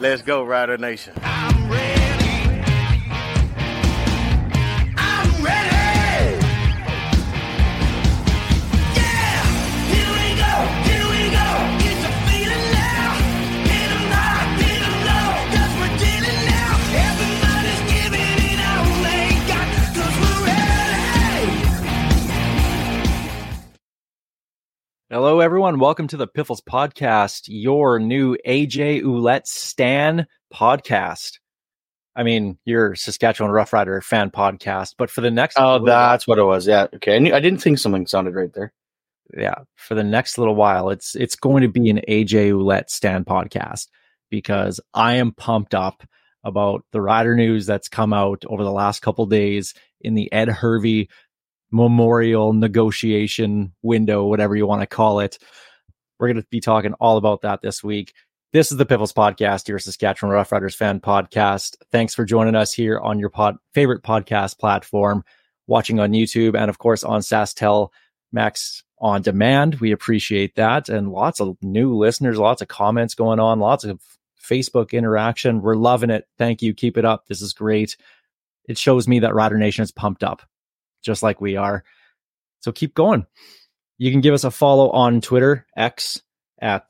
Let's go, Rider Nation. Everyone. Welcome to the Piffles Podcast, your new AJ Ouellette Stan podcast. I mean, your Saskatchewan Roughrider fan podcast, but for the next Oh, that's what it was. Yeah. Okay. I, knew, I didn't think something sounded right there. yeah, for the next little while, it's it's going to be an AJ Ouellette Stan podcast because I am pumped up about the rider news that's come out over the last couple days in the Ed Hervey memorial negotiation window, whatever you want to call it. We're going to be talking all about that this week. This is the Piffles Podcast, your Saskatchewan Roughriders fan podcast. Thanks for joining us here on your pod favorite podcast platform, watching on YouTube, and of course on SaskTel Max on demand. We appreciate that. And lots of new listeners, lots of comments going on, lots of Facebook interaction. We're loving it. Thank you. Keep it up. This is great. It shows me that Rider Nation is pumped up, just like we are. So keep going. You can give us a follow on Twitter, X at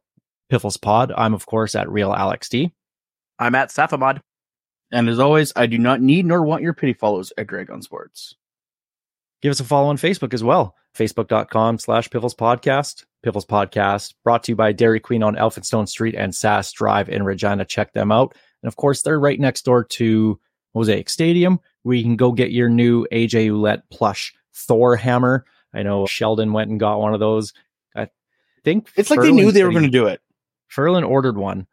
Piffles Pod. I'm of course at Real Alex D. I'm at Safamod. And as always, I do not need nor want your pity follows at Greg on Sports. Give us a follow on Facebook as well. Facebook.com slash Piffles Podcast. Piffles Podcast brought to you by Dairy Queen on Elphinstone Street and Sask Drive in Regina. Check them out. And of course, they're right next door to Mosaic Stadium, where you can go get your new AJ Ouellette plush Thor hammer. I know Sheldon went and got one of those. I think It's like they knew they were going to do it. Ferlin ordered one.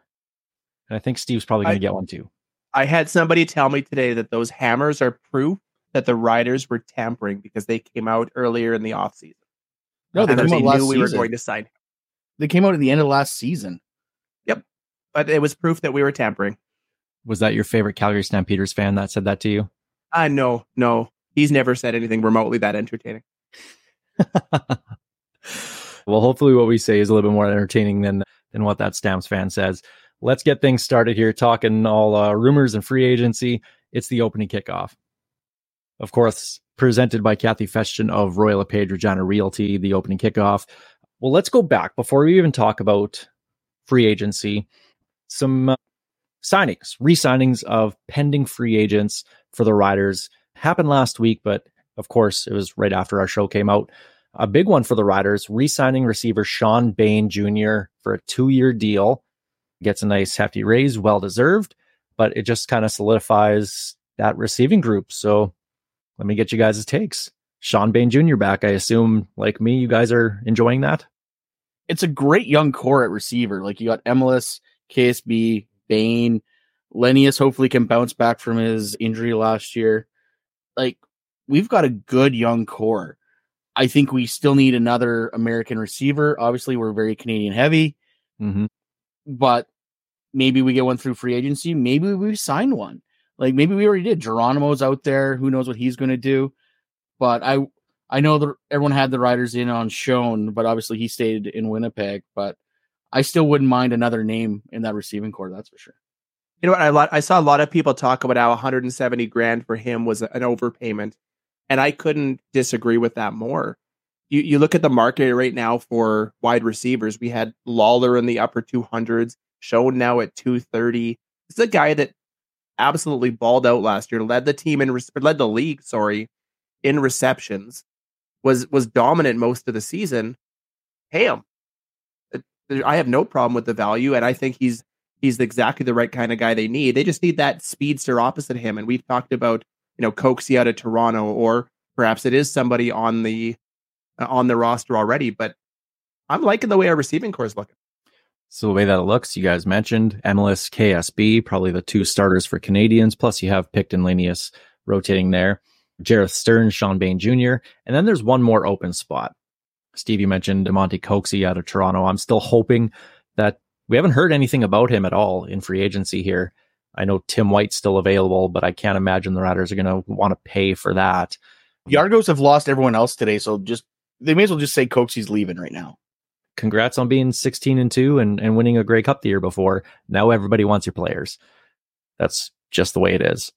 And I think Steve's probably going to get one too. I had somebody tell me today that those hammers are proof that the riders were tampering because they came out earlier in the offseason. No, they they out last knew we were season. going to sign. They came out at the end of last season. Yep. But it was proof that we were tampering. Was that your favorite Calgary Stampeders fan that said that to you? Uh no, no. He's never said anything remotely that entertaining. well, hopefully, what we say is a little bit more entertaining than than what that Stamps fan says. Let's get things started here, talking all uh, rumors and free agency. It's the opening kickoff, of course, presented by Kathy Feshton of Royal LePage Regina Realty. The opening kickoff. Well, let's go back before we even talk about free agency. Some uh, signings, re-signings of pending free agents for the Riders happened last week, but of course, it was right after our show came out. A big one for the Riders, re-signing receiver Shawn Bane Jr. for a two-year deal. Gets a nice hefty raise, well deserved, but it just kind of solidifies that receiving group. So let me get you guys' takes. Shawn Bane Jr. back. I assume, like me, you guys are enjoying that. It's a great young core at receiver. Like you got Emilus, KSB, Bane, Lenius hopefully can bounce back from his injury last year. Like we've got a good young core. I think we still need another American receiver. Obviously, we're very Canadian heavy, Mm-hmm. but maybe we get one through free agency. Maybe we sign one. Like maybe we already did. Geronimo's out there. Who knows what he's going to do? But I I know that everyone had the riders in on Schoen, but obviously he stayed in Winnipeg. But I still wouldn't mind another name in that receiving core. That's for sure. You know what? I lot I saw a lot of people talk about how 170 grand for him was an overpayment, and I couldn't disagree with that more. You you look at the market right now for wide receivers. We had Lawler in the upper 200s, Schoen now at 230. This is a guy that absolutely balled out last year, led the team in led the league, sorry, in receptions, was was dominant most of the season. Pay him. I have no problem with the value, and I think he's he's exactly the right kind of guy they need. They just need that speedster opposite him. And we've talked about, you know, Coxie out of Toronto, or perhaps it is somebody on the uh, on the roster already. But I'm liking the way our receiving core is looking. So the way that it looks, you guys mentioned Emilus, KSB, probably the two starters for Canadians. Plus, you have Picton Lenius rotating there. Jerreth Stern, Shawn Bane Jr. And then there's one more open spot. Steve, you mentioned Damonte Coxie out of Toronto. I'm still hoping that we haven't heard anything about him at all in free agency here. I know Tim White's still available, but I can't imagine the Riders are going to want to pay for that. The Argos have lost everyone else today, so just they may as well just say Coxie's leaving right now. congrats on being 16 and 2 and, and winning a Grey Cup the year before. Now everybody wants your players. That's just the way it is.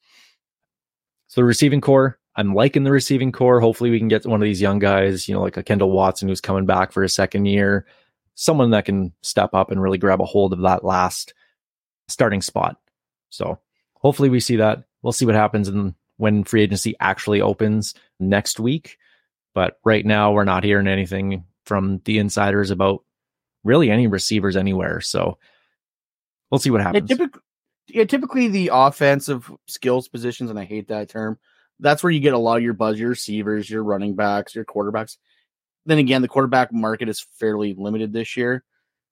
So the receiving core, I'm liking the receiving core. Hopefully we can get one of these young guys, you know, like a Kendall Watson who's coming back for his second year, someone that can step up and really grab a hold of that last starting spot. So hopefully we see that. We'll see what happens in, when free agency actually opens next week. But right now we're not hearing anything from the insiders about really any receivers anywhere. So we'll see what happens. Yeah, typically, yeah, typically the offensive skills positions, and I hate that term. That's where you get a lot of your buzz, your receivers, your running backs, your quarterbacks. Then again, the quarterback market is fairly limited this year.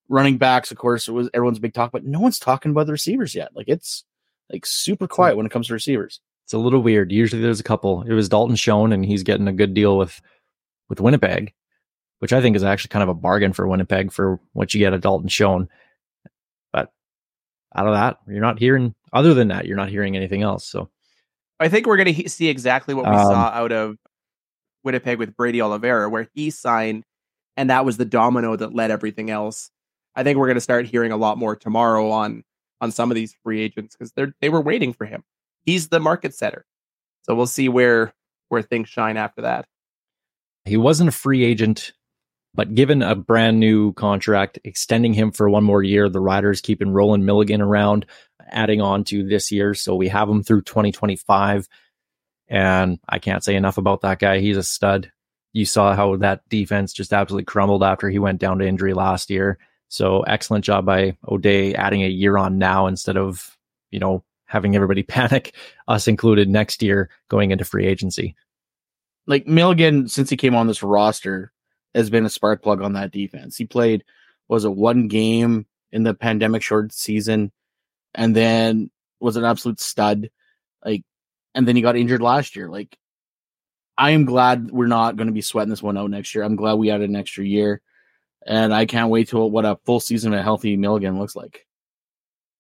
Running backs, of course, it was everyone's big talk, but no one's talking about the receivers yet. Like it's like super quiet when it comes to receivers. It's a little weird. Usually there's a couple. It was Dalton Schoen, and he's getting a good deal with with Winnipeg which I think is actually kind of a bargain for Winnipeg for what you get at Dalton Schoen. But out of that, you're not hearing, other than that, you're not hearing anything else. So I think we're going to he- see exactly what we um, saw out of Winnipeg with Brady Oliveira, where he signed, and that was the domino that led everything else. I think we're going to start hearing a lot more tomorrow on on some of these free agents because they're they were waiting for him. He's the market setter, so we'll see where where things shine after that. He wasn't a free agent but given a brand new contract, extending him for one more year, the Riders keeping Rolan Milligan around, adding on to this year. So we have him through 2025. And I can't say enough about that guy. He's a stud. You saw how that defense just absolutely crumbled after he went down to injury last year. So excellent job by O'Day adding a year on now instead of, you know, having everybody panic, us included next year going into free agency. Like Milligan, since he came on this roster, has been a spark plug on that defense. He played was it one game in the pandemic short season, and then was an absolute stud. Like, and then he got injured last year. Like, I am glad we're not going to be sweating this one out next year. I'm glad we added an extra year, and I can't wait to what a full season of a healthy Milligan looks like.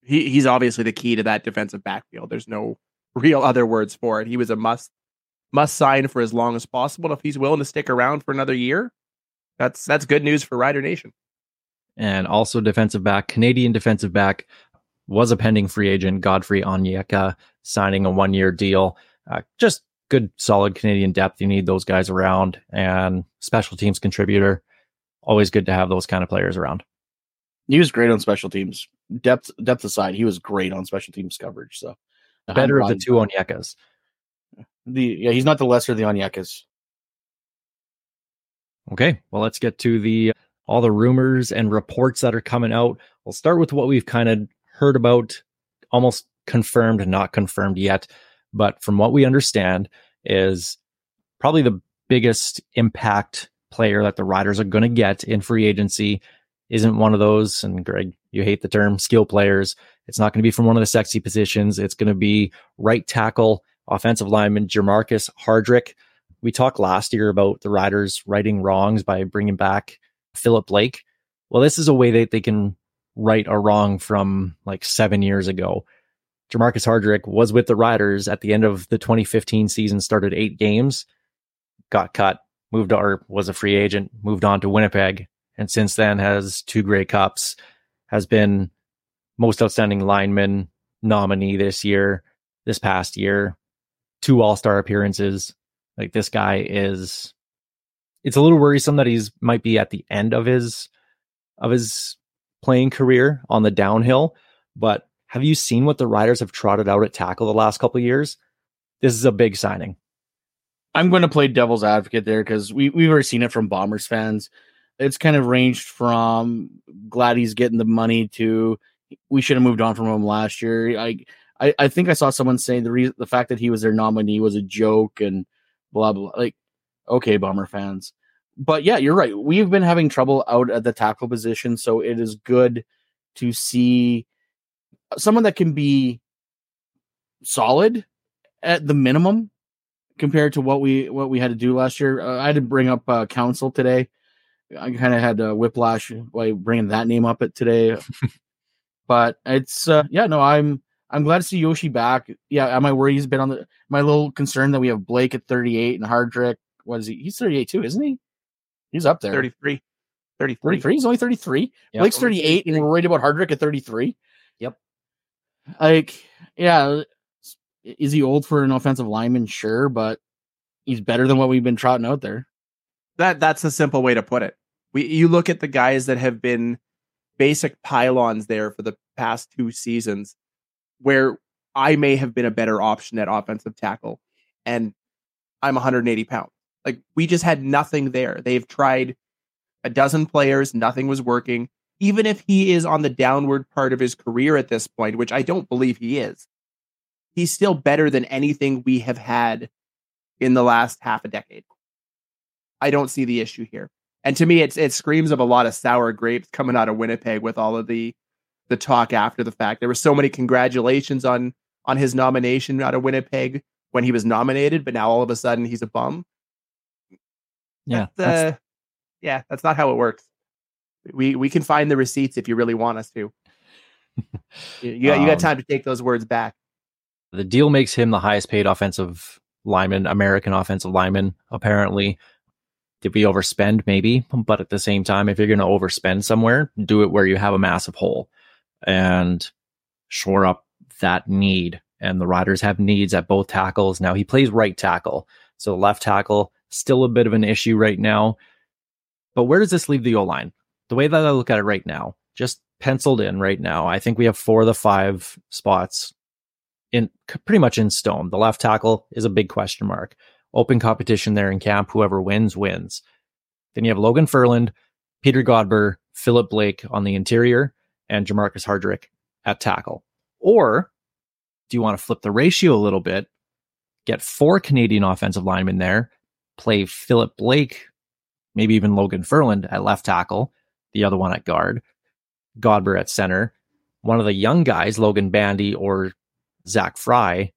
He he's obviously the key to that defensive backfield. There's no real other words for it. He was a must must sign for as long as possible. If he's willing to stick around for another year, that's that's good news for Rider Nation. And also defensive back, Canadian defensive back was a pending free agent, Godfrey Onyeka, signing a one year deal. Uh, just good, solid Canadian depth. You need those guys around, and special teams contributor. Always good to have those kind of players around. He was great on special teams. Depth depth aside, he was great on special teams coverage. So better of the two Onyekas. The yeah, he's not the lesser of the Onyekas. Okay, well, let's get to the all the rumors and reports that are coming out. We'll start with what we've kind of heard about, almost confirmed, not confirmed yet, but from what we understand, is probably the biggest impact player that the Riders are going to get in free agency isn't one of those. And Greg, you hate the term skill players. It's not going to be from one of the sexy positions. It's going to be right tackle, offensive lineman Jermarcus Hardrick we talked last year about the Riders righting wrongs by bringing back Philip Blake. Well, this is a way that they can right or wrong from like seven years ago. Jermarcus Hardrick was with the Riders at the end of the 2015 season, started eight games, got cut, moved or was a free agent, moved on to Winnipeg, and since then has two Grey Cups, has been most outstanding lineman nominee this year, this past year, two All Star appearances, like this guy is it's a little worrisome that he's might be at the end of his of his playing career on the downhill, but have you seen what the Riders have trotted out at tackle the last couple years? This is a big signing. I'm going to play devil's advocate there because we we've already seen it from Bombers fans. It's kind of ranged from glad he's getting the money to we should have moved on from him last year. I I, I think I saw someone saying the reason the fact that he was their nominee was a joke and blah blah. Like, okay, Bomber fans. But yeah, you're right. We've been having trouble out at the tackle position, so it is good to see someone that can be solid at the minimum compared to what we what we had to do last year. Uh, I had to bring up uh, Council today. I kind of had whiplash by bringing that name up it today. but it's uh, yeah, no, I'm I'm glad to see Yoshi back. Yeah, am I worried he's been on the? My little concern that we have Blake at 38 and Hardrick. What is he? He's 38 too, isn't he? He's up there. 33. 33. 33. He's only 33. Yep. Blake's 38, and we're worried about Hardrick at 33. Yep. Like, yeah, is he old for an offensive lineman? Sure, but he's better than what we've been trotting out there. That that's a simple way to put it. We you look at the guys that have been basic pylons there for the past two seasons, where I may have been a better option at offensive tackle, and I'm 180 pounds. Like we just had nothing there. They've tried a dozen players, nothing was working. Even if he is on the downward part of his career at this point, which I don't believe he is, he's still better than anything we have had in the last half a decade. I don't see the issue here. And to me, it's it screams of a lot of sour grapes coming out of Winnipeg with all of the the talk after the fact. There were so many congratulations on on his nomination out of Winnipeg when he was nominated, but now all of a sudden he's a bum. Yeah, That's, uh, yeah, that's not how it works. We we can find the receipts if you really want us to. you, you got, you got Um, time to take those words back. the deal makes him the highest paid offensive lineman, American offensive lineman, apparently. Did we overspend? Maybe. But at the same time, if you're going to overspend somewhere, do it where you have a massive hole and shore up that need. And the Riders have needs at both tackles. Now he plays right tackle. So left tackle, still a bit of an issue right now. But where does this leave the O line? The way that I look at it right now, just penciled in right now, I think we have four of the five spots in pretty much in stone. The left tackle is a big question mark. Open competition there in camp. Whoever wins, wins. Then you have Logan Ferland, Peter Godber, Philip Blake on the interior, and Jermarcus Hardrick at tackle. Or do you want to flip the ratio a little bit? Get four Canadian offensive linemen there, play Philip Blake, maybe even Logan Ferland at left tackle, the other one at guard, Godber at center, one of the young guys, Logan Bandy or Zach Fry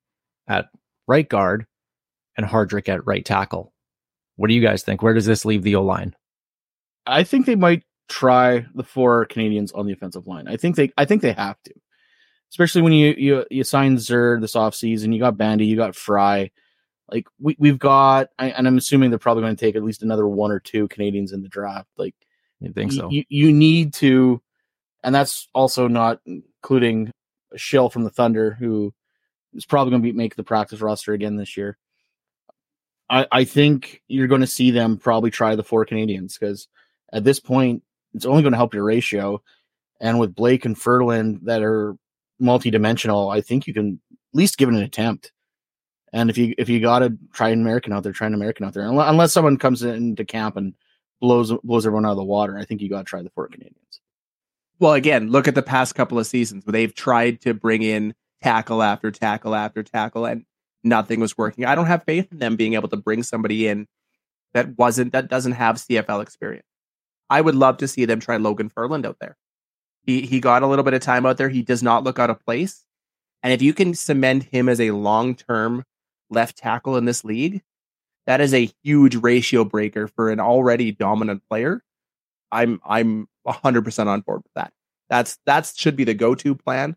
at right guard, and Hardrick at right tackle. What do you guys think? Where does this leave the O line? I think they might try the four Canadians on the offensive line. I think they I think they have to. Especially when you you you sign Zer this offseason, you got Bandy, you got Fry. Like we we've got I, and I'm assuming they're probably going to take at least another one or two Canadians in the draft. Like You think so? you, you need to and that's also not including Shell from the Thunder who is probably going to be make the practice roster again this year. I, I think you're going to see them probably try the four Canadians because at this point it's only going to help your ratio. And with Blake and Ferland that are multi-dimensional, I think you can at least give it an attempt. And if you if you got to try an American out there, try an American out there. Unless, someone comes into camp and blows blows everyone out of the water, I think you got to try the four Canadians. Well, again, look at the past couple of seasons where they've tried to bring in tackle after tackle after tackle and nothing was working. I don't have faith in them being able to bring somebody in that wasn't that doesn't have CFL experience. I would love to see them try Logan Ferland out there. He he got a little bit of time out there. He does not look out of place. And if you can cement him as a long-term left tackle in this league, that is a huge ratio breaker for an already dominant player. I'm I'm 100% on board with that. That's that should be the go-to plan.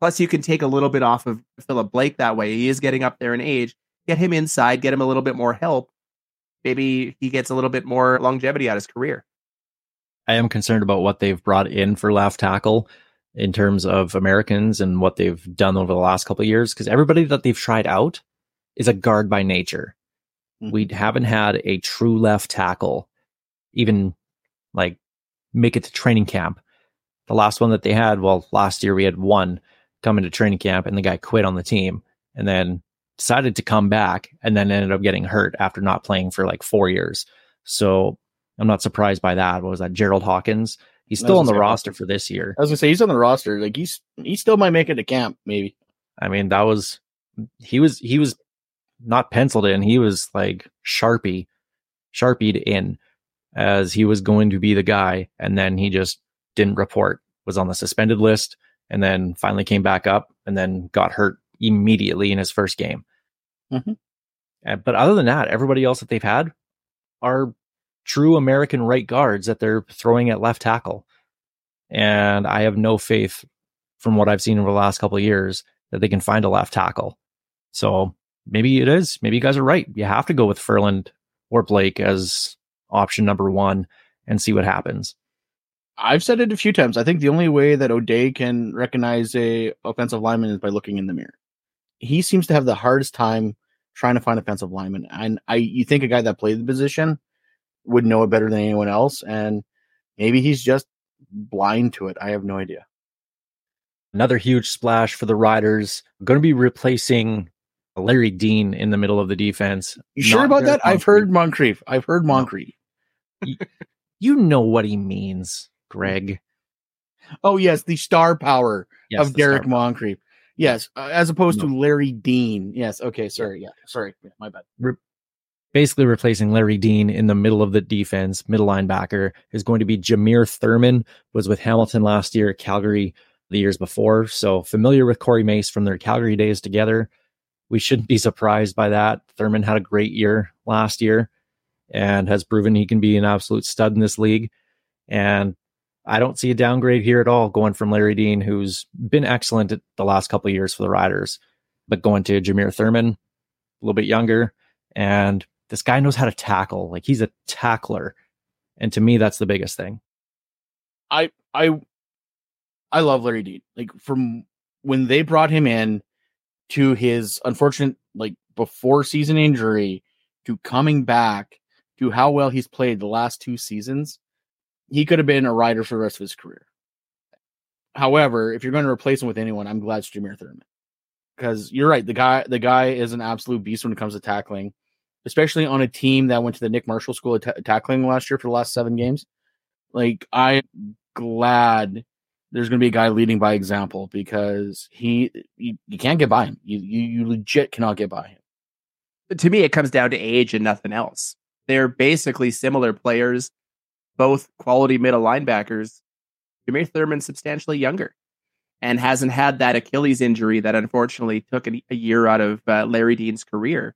Plus, you can take a little bit off of Philip Blake that way. He is getting up there in age. Get him inside, get him a little bit more help. Maybe he gets a little bit more longevity out of his career. I am concerned about what they've brought in for left tackle in terms of Americans and what they've done over the last couple of years because everybody that they've tried out is a guard by nature. Mhm. We haven't had a true left tackle even like make it to training camp. The last one that they had, well, last year we had one come into training camp and the guy quit on the team and then decided to come back and then ended up getting hurt after not playing for like four years. So I'm not surprised by that. What was that? Gerald Hawkins. He's still on the roster for this year. I was gonna say he's on the roster. Like he's he still might make it to camp, maybe. I mean, that was he was he was not penciled in. He was like sharpie, sharpied in as he was going to be the guy, and then he just didn't report. Was on the suspended list, and then finally came back up, and then got hurt immediately in his first game. Mhm. Uh, But other than that, everybody else that they've had are true American right guards that they're throwing at left tackle. And I have no faith from what I've seen over the last couple of years that they can find a left tackle. So maybe it is. Maybe you guys are right. You have to go with Ferland or Blake as option number one and see what happens. I've said it a few times. I think the only way that O'Day can recognize a offensive lineman is by looking in the mirror. He seems to have the hardest time trying to find offensive lineman. And I you think a guy that played the position would know it better than anyone else. And maybe he's just blind to it. I have no idea. Another huge splash for the Riders. Going to be replacing Larry Dean in the middle of the defense. You sure about that? I've heard Moncrief. I've heard Moncrief. you know what he means, Greg. Oh yes, the star power yes, of Derek Moncrief. Yes, uh, as opposed no. to Larry Dean. Yes. Okay. Sorry. Yeah. Sorry. Yeah, my bad. Re- basically replacing Larry Dean in the middle of the defense, middle linebacker is going to be Jameer Thurman. Was with Hamilton last year, Calgary the years before, so familiar with Corey Mace from their Calgary days together. We shouldn't be surprised by that. Thurman had a great year last year and has proven he can be an absolute stud in this league. And I don't see a downgrade here at all going from Larry Dean, who's been excellent at the last couple years for the Riders, but going to Jameer Thurman, a little bit younger. And this guy knows how to tackle. Like he's a tackler. And to me, that's the biggest thing. I I I love Larry Dean. Like from when they brought him in to his unfortunate like before season injury to coming back to how well he's played the last two seasons he could have been a rider for the rest of his career. However, if you're going to replace him with anyone, I'm glad it's Jameer Thurman. Because you're right, the guy the guy is an absolute beast when it comes to tackling, especially on a team that went to the Nick Marshall School of t- tackling last year for the last seven games. Like I'm glad there's going to be a guy leading by example because he you, you can't get by him. You, you you legit cannot get by him. To me, it comes down to age and nothing else. They're basically similar players both quality middle linebackers, Jameer Thurman substantially younger and hasn't had that Achilles injury that unfortunately took a, a year out of uh, Larry Dean's career.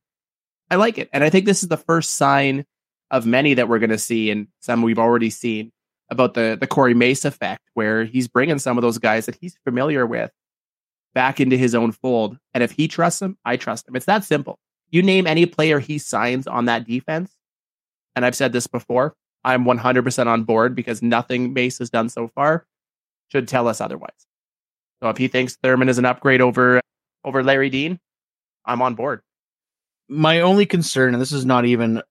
I like it. And I think this is the first sign of many that we're going to see and some we've already seen about the, the Corey Mace effect, where he's bringing some of those guys that he's familiar with back into his own fold. And if he trusts them, I trust him. It's that simple. You name any player he signs on that defense, and I've said this before, I'm 100% on board because nothing Mace has done so far should tell us otherwise. So if he thinks Thurman is an upgrade over over Larry Dean, I'm on board. My only concern, and this is not even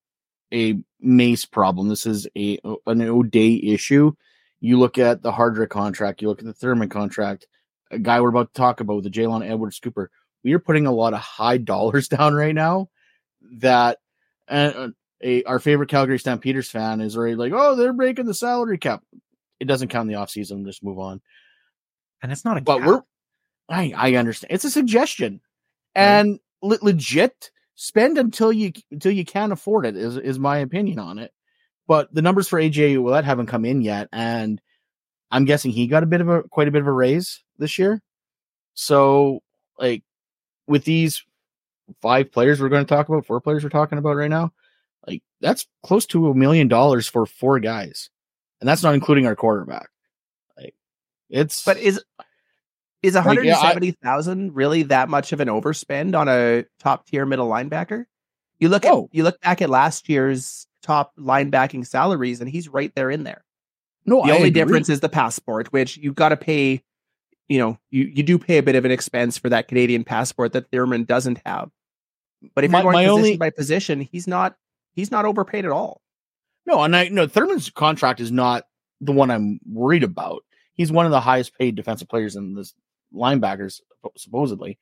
a Mace problem, this is a an O'Day issue. You look at the Hardrick contract, you look at the Thurman contract, a guy we're about to talk about, the Jalon Edwards Cooper. We are putting a lot of high dollars down right now that and a our favorite Calgary Stampeders fan is already like, oh, they're breaking the salary cap. It doesn't count in the offseason. Just move on. And it's not a but cap. we're I I understand. It's a suggestion. And le- legit spend until you until you can't afford it is is my opinion on it. But the numbers for AJ Ouellette haven't come in yet, and I'm guessing he got a bit of a quite a bit of a raise this year. So like with these five players we're going to talk about, four players we're talking about right now, like that's close to a million dollars for four guys, and that's not including our quarterback. Like it's but is is one hundred seventy thousand like, yeah, really that much of an overspend on a top tier middle linebacker? You look at you look back at last year's top linebacking salaries, and he's right there in there. No, the I only agree. difference is the passport, which you've got to pay. You know, you, you do pay a bit of an expense for that Canadian passport that Thurman doesn't have. But if my, you're going position only, by position, he's not he's not overpaid at all. No, and I no Thurman's contract is not the one I'm worried about. He's one of the highest paid defensive players in this linebackers supposedly.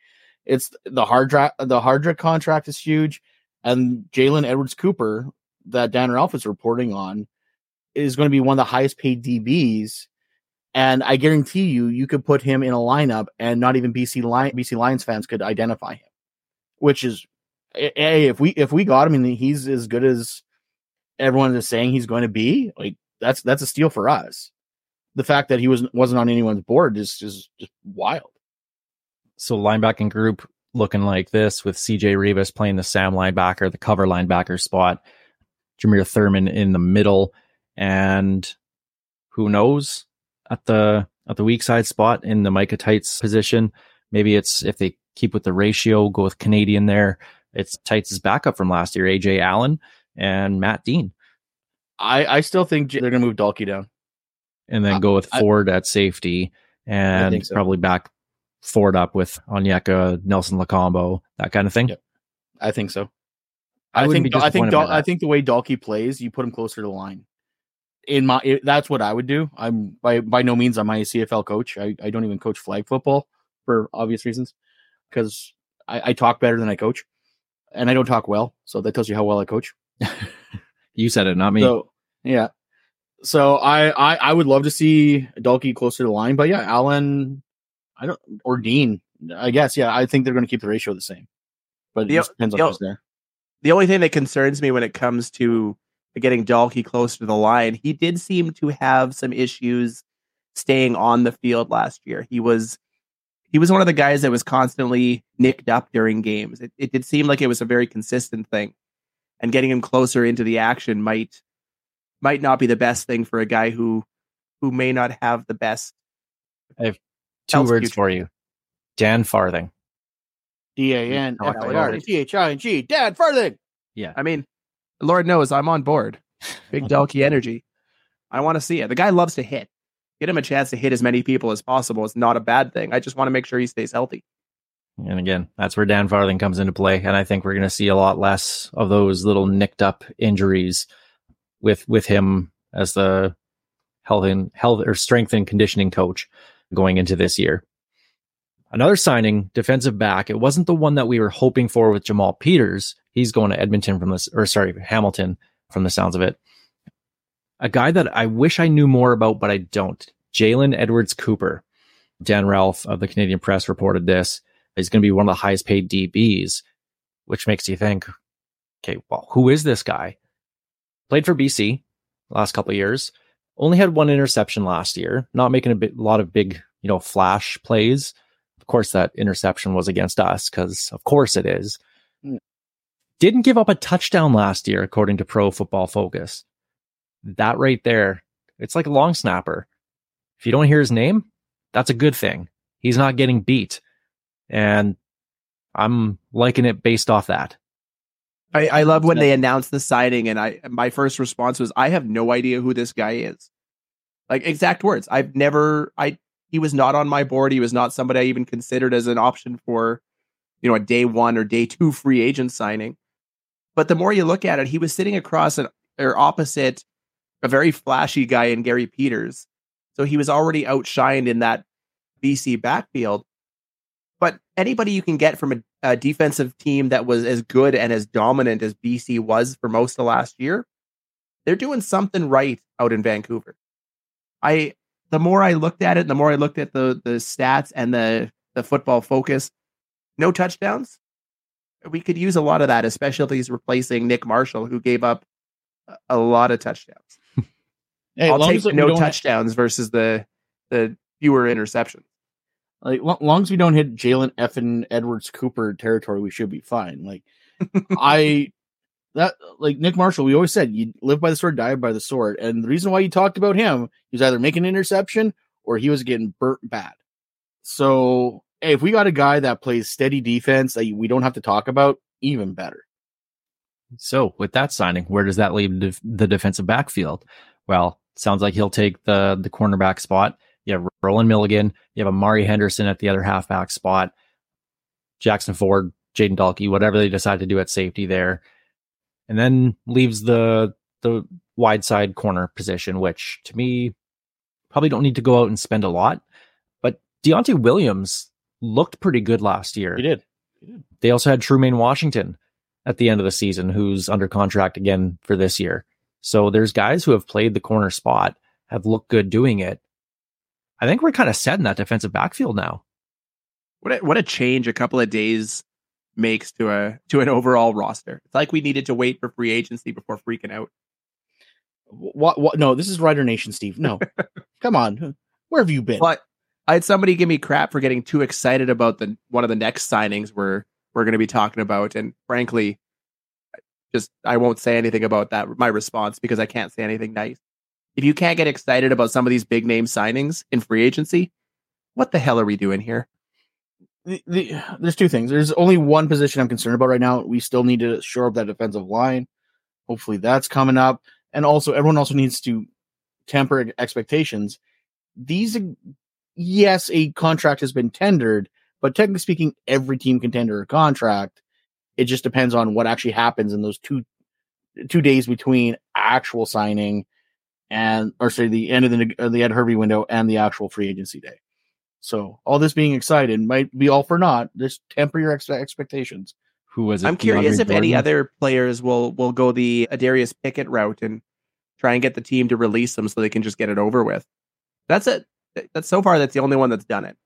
It's the hard dra- the Hardrick contract is huge, and Jalon Edwards Cooper that Dan Ralph is reporting on is going to be one of the highest paid DBs. And I guarantee you, you could put him in a lineup, and not even BC Lion, BC Lions fans could identify him, which is hey, if we if we got him he's as good as everyone is saying he's going to be, like that's that's a steal for us. The fact that he was wasn't on anyone's board is just just wild. So linebacking group looking like this with CJ Reavis playing the Sam linebacker, the cover linebacker spot, Jameer Thurman in the middle, and who knows at the at the weak side spot in the Micah Teitz position. Maybe it's if they keep with the ratio, go with Canadian there. It's Teitz' backup from last year, AJ Allen and Matt Dean. I I still think they're going to move Dalke down, and then go with I, Ford at safety, and so. probably back Ford up with Onyeka, Nelson Lokombo, that kind of thing. Yep. I think so. I, I think I think I think the way Dalke plays, you put him closer to the line. In my, it, that's what I would do. I'm by by no means I'm a CFL coach. I, I don't even coach flag football for obvious reasons because I, I talk better than I coach, and I don't talk well. So that tells you how well I coach. you said it, not me. So yeah. So I, I I would love to see Dalke closer to the line, but yeah, Allen, I don't or Dean. I guess yeah. I think they're going to keep the ratio the same, but it the, depends on who's there the only thing that concerns me when it comes to getting Dalke close to the line, he did seem to have some issues staying on the field last year. He was he was one of the guys that was constantly nicked up during games. It, it did seem like it was a very consistent thing, and getting him closer into the action might might not be the best thing for a guy who who may not have the best. I have two words future. for you, Dan Farthing. D A N F I R T H I N G. Dan Farthing. Yeah. I mean, Lord knows I'm on board. Big Dalke energy. I want to see it. The guy loves to hit. Get him a chance to hit as many people as possible. It's not a bad thing. I just want to make sure he stays healthy. And again, that's where Dan Farthing comes into play. And I think we're going to see a lot less of those little nicked up injuries with with him as the health and health or strength and conditioning coach going into this year. Another signing, defensive back. It wasn't the one that we were hoping for with Jamal Peters. He's going to Edmonton from this, or sorry, Hamilton from the sounds of it. A guy that I wish I knew more about, but I don't. Jalon Edwards Cooper. Dan Ralph of the Canadian Press reported this. He's going to be one of the highest paid DBs, which makes you think, okay, well, who is this guy? Played for BC last couple of years. Only had one interception last year. Not making a bit, lot of big, you know, flash plays Of course, that interception was against us because, of course, it is. Mm. Didn't give up a touchdown last year, according to Pro Football Focus. That right there, it's like a long snapper. If you don't hear his name, that's a good thing. He's not getting beat. And I'm liking it based off that. I, I love when they announced the signing, and I my first response was, I have no idea who this guy is. Like exact words. I've never I he was not on my board. He was not somebody I even considered as an option for, you know, a day one or day two free agent signing. But the more you look at it, he was sitting across an or opposite a very flashy guy in Garry Peters. So he was already outshined in that BC backfield. But anybody you can get from a, a defensive team that was as good and as dominant as BC was for most of last year, they're doing something right out in Vancouver. I the more I looked at it, the more I looked at the the stats and the the football focus, no touchdowns. We could use a lot of that, especially if he's replacing Nick Marshall, who gave up a lot of touchdowns. hey, I'll take no touchdowns versus the the fewer interceptions. Like long as we don't hit Jalon and Edwards Cooper territory, we should be fine. Like I that like Nick Marshall, we always said you live by the sword, die by the sword. And the reason why you talked about him, he was either making an interception or he was getting burnt bad. So hey, if we got a guy that plays steady defense that we don't have to talk about, even better. So with that signing, where does that leave the defensive backfield? Well, sounds like he'll take the the cornerback spot. You have Rolan Milligan, you have Amari Henderson at the other halfback spot, Jackson Ford, Jayden Dalke, whatever they decide to do at safety there and then leaves the the wide side corner position, which to me probably don't need to go out and spend a lot. But Deontai Williams looked pretty good last year. He did. They also had Trumaine Washington at the end of the season, who's under contract again for this year. So there's guys who have played the corner spot, have looked good doing it. I think we're kind of set in that defensive backfield now. What a, what a change a couple of days makes to a to an overall roster. It's like we needed to wait for free agency before freaking out. What? What? No, this is Rider Nation, Steve. No, come on. Where have you been? But I had somebody give me crap for getting too excited about the one of the next signings we're we're going to be talking about, and frankly, just I won't say anything about that. My response because I can't say anything nice. If you can't get excited about some of these big name signings in free agency, what the hell are we doing here? the, the, there's two things. There's only one position I'm concerned about right now. We still need to shore up that defensive line. Hopefully that's coming up. and also everyone also needs to temper expectations. These, yes, a contract has been tendered, but technically speaking, every team can tender a contract. It just depends on what actually happens in those two two days between actual signing and or say the end of the the Ed Hervey window and the actual free agency day. So all this being excited might be all for naught. Just temper your ex- expectations. Who was it? I'm curious DeAndre if any other players will will go the Adarius Pickett route and try and get the team to release them so they can just get it over with. That's it. That's so far that's the only one that's done it.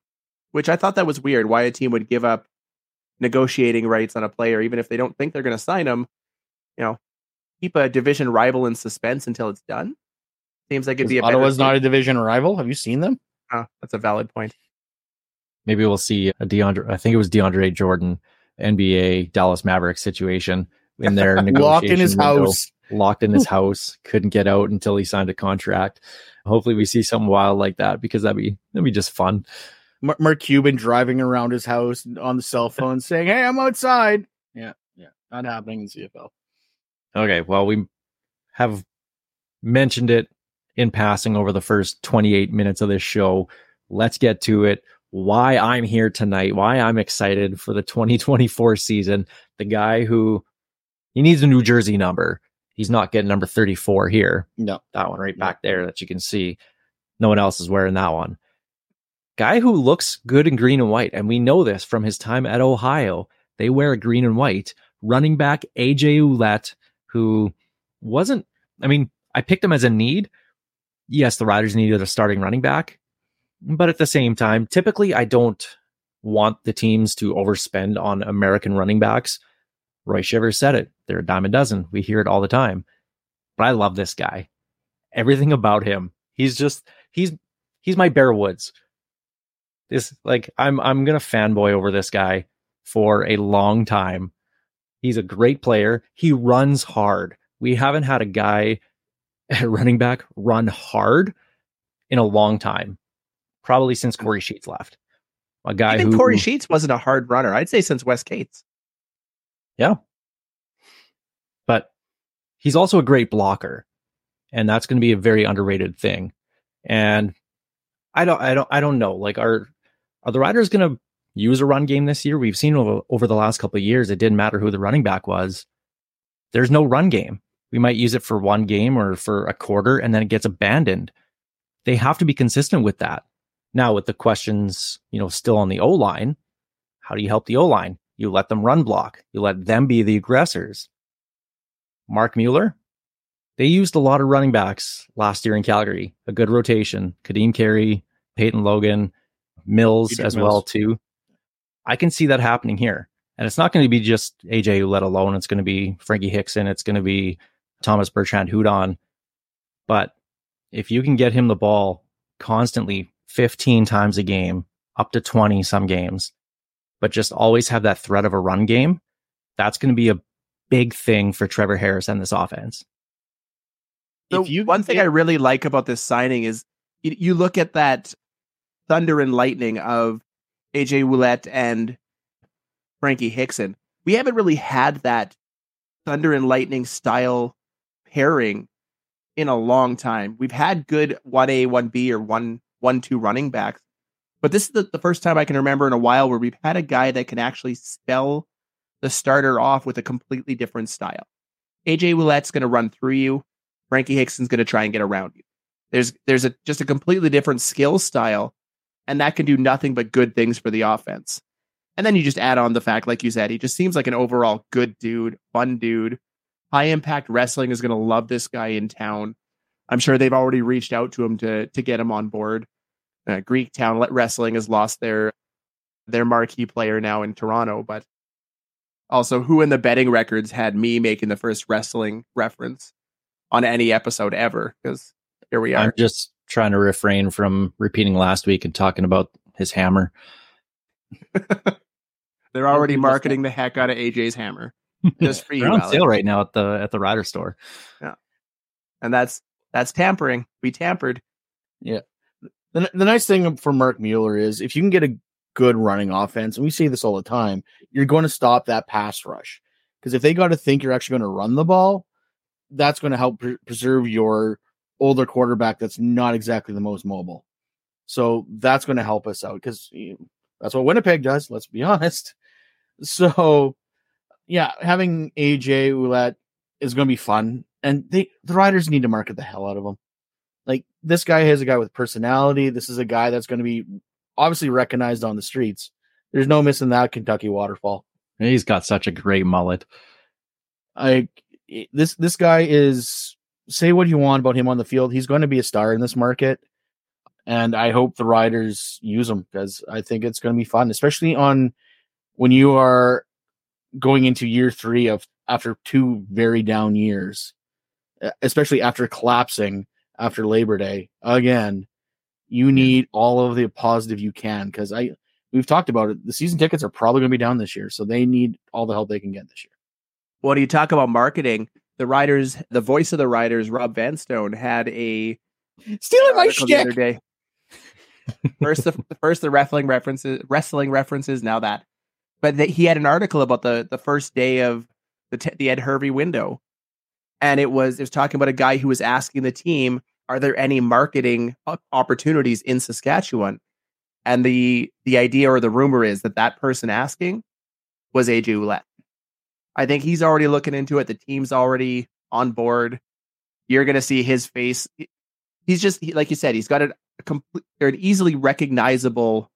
Which I thought that was weird. Why a team would give up negotiating rights on a player even if they don't think they're going to sign him. You know, keep a division rival in suspense until it's done. Seems like it'd be a Ottawa's not a division rival. Have you seen them? Oh, that's a valid point. Maybe we'll see a DeAndre. I think it was DeAndre Jordan, NBA Dallas Mavericks situation in their Locked in his window. house. locked in his house, couldn't get out until he signed a contract. Hopefully, we see something wild like that because that'd be that'd be just fun. Mark, Mark Cuban driving around his house on the cell phone saying, "Hey, I'm outside." Yeah, yeah, not happening in CFL. Okay, well, we have mentioned it in passing over the first 28 minutes of this show. Let's get to it. Why I'm here tonight, why I'm excited for the 2024 season. The guy who he needs a New Jersey number. He's not getting number 34 here. No, That one right back there that you can see. No one else is wearing that one. Guy who looks good in green and white. And we know this from his time at Ohio. They wear a green and white. Running back AJ Ouellette, who wasn't, I mean, I picked him as a need. Yes, the Riders needed a starting running back. But at the same time, typically I don't want the teams to overspend on American running backs. Roy Shivers said it. They're a dime a dozen. We hear it all the time. But I love this guy. Everything about him. He's just he's he's my Bear Woods. This like I'm I'm gonna fanboy over this guy for a long time. He's a great player. He runs hard. We haven't had a guy at running back run hard in a long time. Probably since mm. Kory Sheets left. A guy Even who Kory Sheets wasn't a hard runner. I'd say since Wes Cates. Yeah. But he's also a great blocker and that's going to be a very underrated thing and i don't i don't i don't know like are are the riders going to use a run game this year we've seen over, over the last couple of years it didn't matter who the running back was there's no run game we might use it for one game or for a quarter and then it gets abandoned they have to be consistent with that now with the questions you know still on the o line how do you help the o line you let them run block you let them be the aggressors Marc Mueller. They used a lot of running backs last year in Calgary. A good rotation. Kadeem Carey, Peyton Logan, Mills as Mills. well too. I can see that happening here. And it's not going to be just AJ let alone. It's going to be Frankie Hickson. It's going to be Thomas Bertrand Hudon. But if you can get him the ball constantly 15 times a game, up to 20 some games, but just always have that threat of a run game, that's going to be a big thing for Trevor Harris and this offense. So If you one can thing I really like about this signing is you, you look at that thunder and lightning of AJ Ouellette and Frankie Hickson. We haven't really had that thunder and lightning style pairing in a long time. We've had good one A, one B, or one one two running backs, but this is the, the first time I can remember in a while where we've had a guy that can actually spell the starter off with a completely different style. AJ Ouellette's going to run through you. Frankie Hickson's going to try and get around you. There's there's a just a completely different skill style, and that can do nothing but good things for the offense. And then you just add on the fact, like you said, he just seems like an overall good dude, fun dude. High impact wrestling is going to love this guy in town. I'm sure they've already reached out to him to to get him on board. Uh, Greek Town Wrestling has lost their their marquee player now in Toronto, but also who in the betting records had me making the first wrestling reference on any episode ever? Because here we are. I'm just trying to refrain from repeating last week and talking about his hammer. They're already Don't do this marketing the heck out of AJ's hammer just for you, on sale right now at the at the rider store. Yeah. And that's that's tampering. We tampered. Yeah. The, the nice thing for Marc Mueller is if you can get a good running offense, and we see this all the time, you're going to stop that pass rush. Because if they got to think you're actually going to run the ball, that's going to help pre- preserve your older quarterback that's not exactly the most mobile. So that's going to help us out because that's what Winnipeg does. Let's be honest. So, yeah, having AJ Ouellette is going to be fun, and they the Riders need to market the hell out of him. Like this guy is a guy with personality. This is a guy that's going to be obviously recognized on the streets. There's no missing that Kentucky waterfall. He's got such a great mullet. I this this guy is say what you want about him on the field. He's going to be a star in this market, and I hope the riders use him because I think it's going to be fun, especially on when you are going into year three of after two very down years, especially after collapsing after Labor Day again. You need all of the positive you can because I we've talked about it. The season tickets are probably going to be down this year, so they need all the help they can get this year. When you talk about marketing, the writers, the voice of the writers, Rob Vanstone, had a stealing my shtick. the other day. first, the first the wrestling references, wrestling references. Now that, but the, he had an article about the the first day of the t- the Ed Hervey window, and it was it was talking about a guy who was asking the team, "Are there any marketing opportunities in Saskatchewan?" And the the idea or the rumor is that that person asking was AJ Ouellette. I think he's already looking into it. The team's already on board. You're going to see his face. He's just like you said. He's got a, a complete, or an easily recognizable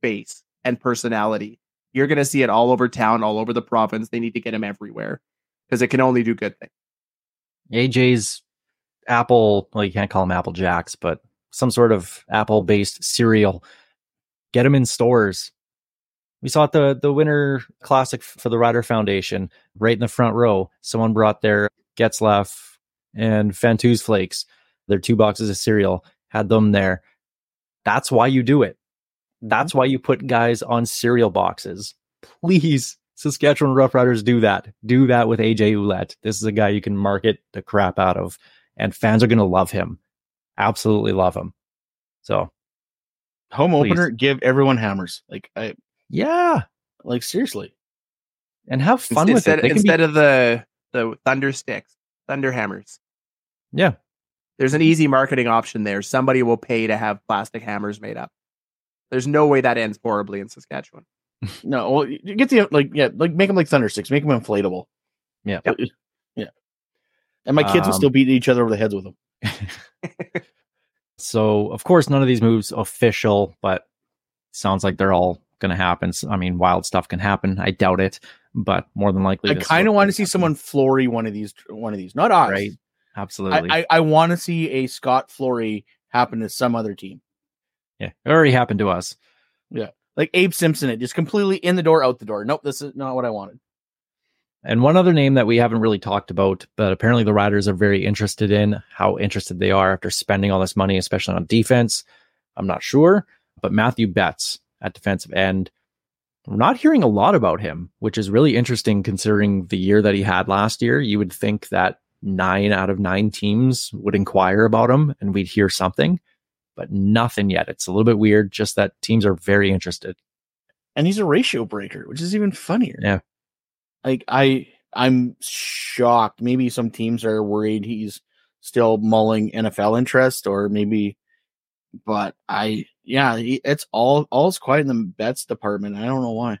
face and personality. You're going to see it all over town, all over the province. They need to get him everywhere because it can only do good things. AJ's Apple, well, you can't call them Apple Jacks, but some sort of Apple based cereal. Get them in stores. We saw at the the Winter Classic for the Rider Foundation, right in the front row. Someone brought their Getzlaff and Fantuz flakes, their two boxes of cereal, had them there. That's why you do it. That's mm-hmm. why you put guys on cereal boxes. Please, Saskatchewan Roughriders, do that. Do that with AJ Ouellette. This is a guy you can market the crap out of, and fans are going to love him. Absolutely love him. So, home please. opener, give everyone hammers. Like I, yeah, like seriously, and have fun instead, with it instead be... of the the thunder sticks, thunder hammers. Yeah, there's an easy marketing option there. Somebody will pay to have plastic hammers made up. There's no way that ends horribly in Saskatchewan. no, well, you get the like, yeah, like make them like thunder sticks, make them inflatable. Yeah, yep. yeah. And my kids um, will still beat each other over the heads with them. so, of course, none of these moves official, but sounds like they're all going to happen. I mean, wild stuff can happen. I doubt it, but more than likely, I kind of want to see happen. someone Flory one of these, one of these, not us. Right. Absolutely. I, I, I want to see a Scott Flory happen to some other team. Yeah. It already happened to us. Yeah. Like Abe Simpson, it just completely in the door, out the door. Nope. This is not what I wanted. And one other name that we haven't really talked about, but apparently the Riders are very interested in how interested they are after spending all this money, especially on defense. I'm not sure, but Matthew Betts at defensive end. We're not hearing a lot about him, which is really interesting considering the year that he had last year. You would think that nine out of nine teams would inquire about him and we'd hear something, but nothing yet. It's a little bit weird, just that teams are very interested. And he's a ratio breaker, which is even funnier. Yeah. Like I I'm shocked. Maybe some teams are worried he's still mulling NFL interest or maybe but I yeah, it's all all's quiet in the Betts department. I don't know why.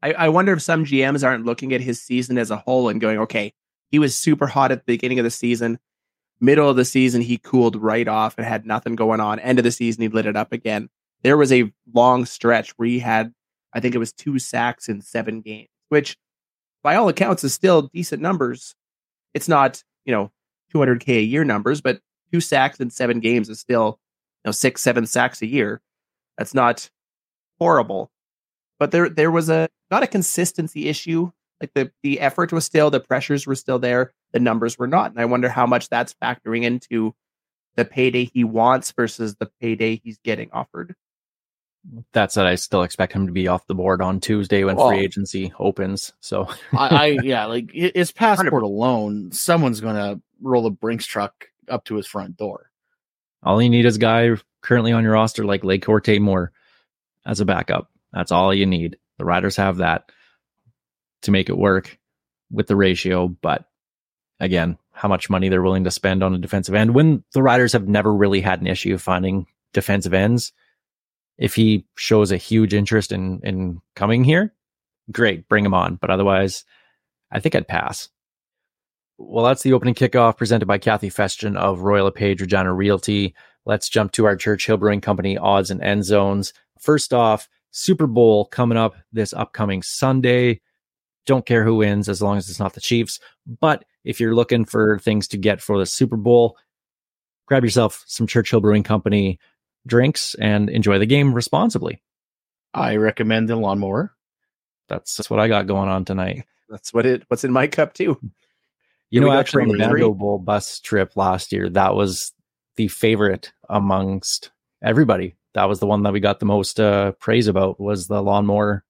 I, I wonder if some GMs aren't looking at his season as a whole and going, okay, he was super hot at the beginning of the season. Middle of the season, he cooled right off and had nothing going on. End of the season, he lit it up again. There was a long stretch where he had, I think it was two sacks in seven games, which by all accounts is still decent numbers. It's not, you know, 200K a year numbers, but two sacks in seven games is still you know six seven sacks a year. That's not horrible, but there there was a not a consistency issue. Like the the effort was still, the pressures were still there, the numbers were not, and I wonder how much that's factoring into the payday he wants versus the payday he's getting offered. That said, I still expect him to be off the board on Tuesday when well, free agency opens. So I, I, yeah, like his passport alone, someone's gonna roll a Brinks truck up to his front door. All you need is a guy currently on your roster like LeCourte Moore as a backup. That's all you need. The Riders have that to make it work with the ratio, but again, how much money they're willing to spend on a defensive end when the Riders have never really had an issue finding defensive ends. If he shows a huge interest in in coming here, great, bring him on. But otherwise, I think I'd pass. Well, that's the opening kickoff presented by Kathy Festian of Royal LePage Regina Realty. Let's jump to our Churchill Brewing Company odds and end zones. First off, Super Bowl coming up this upcoming Sunday. Don't care who wins as long as it's not the Chiefs. But if you're looking for things to get for the Super Bowl, grab yourself some Churchill Brewing Company drinks and enjoy the game responsibly. I recommend the lawnmower. That's, that's what I got going on tonight. That's what it what's in my cup too. You know, actually, the Banjo Bowl bus trip last year, that was the favorite amongst everybody. That was the one that we got the most uh, praise about was the lawnmower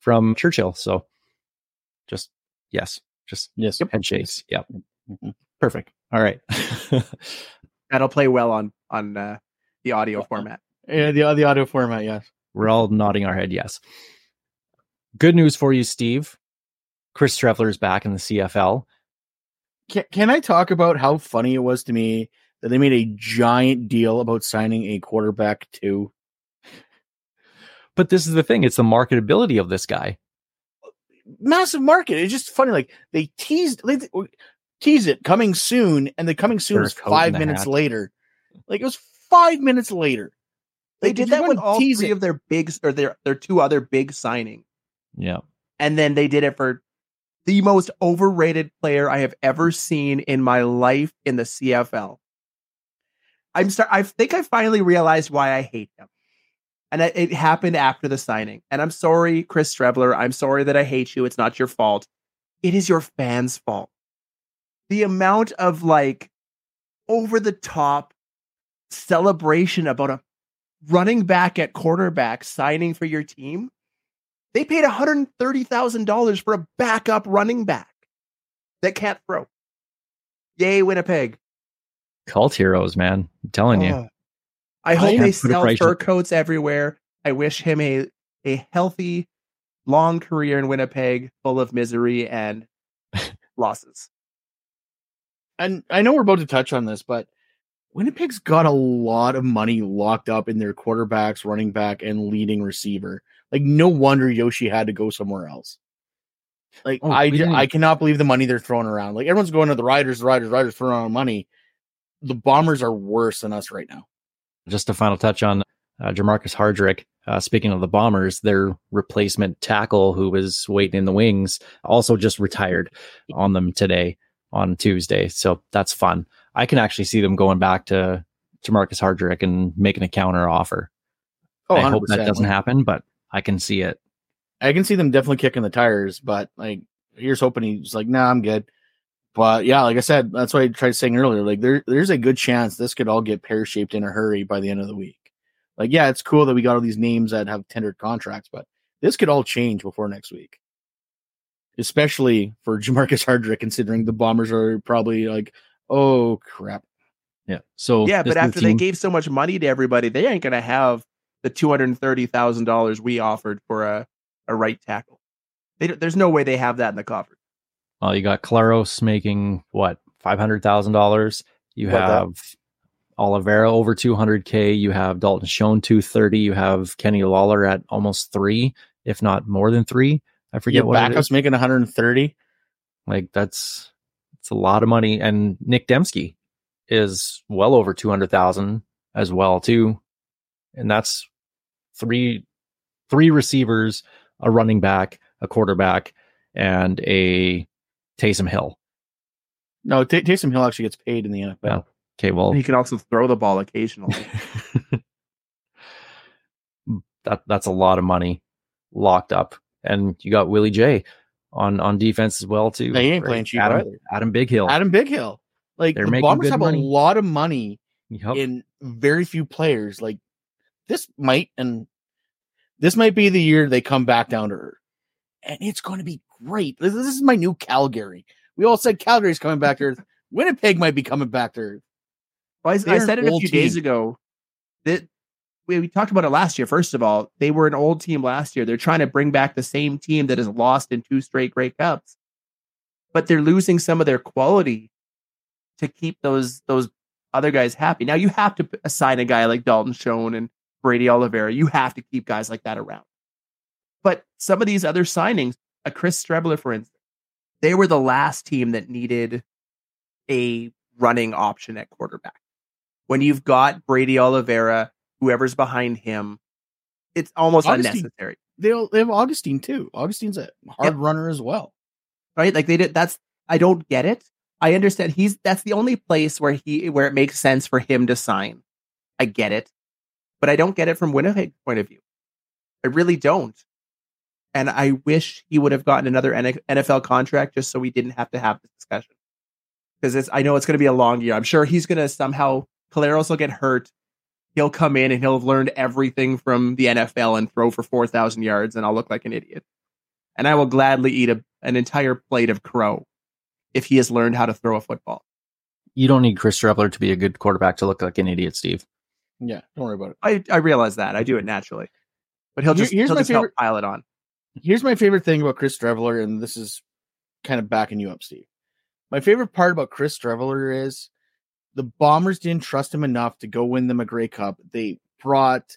from Churchill. So, just yes, just Yes. head shakes. Yep, Mhm. perfect. All right. That'll play well on on uh, the audio format. Yeah, the the audio format, yes. We're all nodding our head yes. Good news for you, Steve. Chris Streveler is back in the CFL. Can, can I talk about how funny it was to me that they made a giant deal about signing a quarterback too? But this is the thing; it's the marketability of this guy. Massive market. It's just funny. Like they teased, they tease it coming soon, and the coming soon Put a was five minutes hat. later. Like it was five minutes later. They Like, did if that with gonna all three it- of their big or their their two other big signings. Yeah. and then they did it for the most overrated player I have ever seen in my life in the CFL. I'm start. I think I finally realized why I hate him, and it, happened after the signing. And I'm sorry, Chris Streveler. I'm sorry that I hate you. It's not your fault. It is your fans' fault. The amount of like over the top celebration about a running back at quarterback signing for your team they paid $130,000 for a backup running back that can't throw. Yay, Winnipeg. Cult heroes, man. I'm telling you. Oh. I hope can't they sell fur coats everywhere. I wish him a, a healthy, long career in Winnipeg full of misery and losses. and I know we're about to touch on this, but Winnipeg's got a lot of money locked up in their quarterbacks, running back, and leading receiver. Like, no wonder Yoshi had to go somewhere else. Like, Oh, I, I cannot believe the money they're throwing around. Like, everyone's going to the Riders, the Riders, Riders, throwing around money. The Bombers are worse than us right now. Just a final touch on uh, Jermarcus Hardrick. Uh, speaking of the Bombers, their replacement tackle, who was waiting in the wings, also just retired on them today on Tuesday. So that's fun. I can actually see them going back to Jermarcus Hardrick and making a counter offer. Oh, I hope that doesn't happen, but I can see it. I can see them definitely kicking the tires, but like here's hoping he's like, nah, I'm good. But yeah, like I said, that's why I tried saying earlier. Like there, there's a good chance this could all get pear shaped in a hurry by the end of the week. Like, yeah, it's cool that we got all these names that have tendered contracts, but this could all change before next week. Especially for Jermarcus Hardrick, considering the Bombers are probably like, oh crap. Yeah. So Yeah, but after the they gave so much money to everybody, they ain't going to have the $230,000 we offered for a, a right tackle. They, there's no way they have that in the coffer. Well, you got Collaros making what five hundred thousand dollars. You that. have Oliveira over two hundred k. You have Dalton Schoen two thirty. You have Kenny Lawler at almost three, if not more than three. I forget Your what backups is. making 130. Like that's it's a lot of money. And Nic Demski is well over two hundred thousand as well too, and that's three three receivers, a running back, a quarterback, and a Taysom Hill. No, T- Taysom Hill actually gets paid in the NFL. Yeah. Oh, okay, well, He can also throw the ball occasionally. that that's a lot of money locked up, and you got Willie J on on defense as well too. They ain't Right. playing cheap Adam, either. Adam Bighill. Adam Bighill. Like They're the Bombers have money. a lot of money Yep. in very few players. Like this might and this might be the year they come back down to earth. And it's going to be great. This, this is my new Calgary. We all said Calgary's coming back to earth. Winnipeg might be coming back to earth. Well, I, I said it a few days ago that we, we talked about it last year. First of all, they were an old team last year. They're trying to bring back the same team that has lost in two straight Grey Cups. but they're losing some of their quality to keep those those other guys happy. Now you have to assign a guy like Dalton Schoen and Brady Oliveira. You have to keep guys like that around. But some of these other signings, a Chris Streveler, for instance, they were the last team that needed a running option at quarterback. When you've got Brady Oliveira, whoever's behind him, it's almost Augustine, unnecessary. They they have Augustine too. Augustine's a hard yep. runner as well, right? Like they did. That's I don't get it. I understand he's that's the only place where he where it makes sense for him to sign. I get it, but I don't get it from Winnipeg's point of view. I really don't. And I wish he would have gotten another NFL contract just so we didn't have to have this discussion. Because it's I know it's going to be a long year. I'm sure he's going to somehow Collaros will get hurt. He'll come in and he'll have learned everything from the NFL and throw for 4,000 yards, and I'll look like an idiot. And I will gladly eat a, an entire plate of crow if he has learned how to throw a football. You don't need Chris Streveler to be a good quarterback to look like an idiot, Steve. Yeah, don't worry about it. I, I realize that. I do it naturally. But he'll just, here's he'll my just favorite, help pile it on. Here's my favorite thing about Chris Streveler, and this is kind of backing you up, Steve. My favorite part about Chris Streveler is the Bombers didn't trust him enough to go win them a Grey Cup. They brought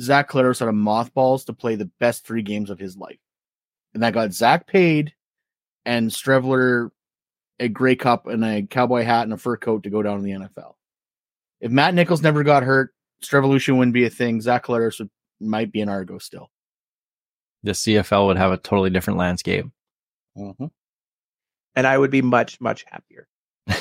Zach Collaros out of mothballs to play the best three games of his life. And that got Zach paid and Streveler a Grey Cup and a cowboy hat and a fur coat to go down in the NFL. If Matt Nichols never got hurt, Strevolution wouldn't be a thing. Zach Collaros would, might be an Argo still. The CFL would have a totally different landscape. Mm-hmm. And I would be much, much happier.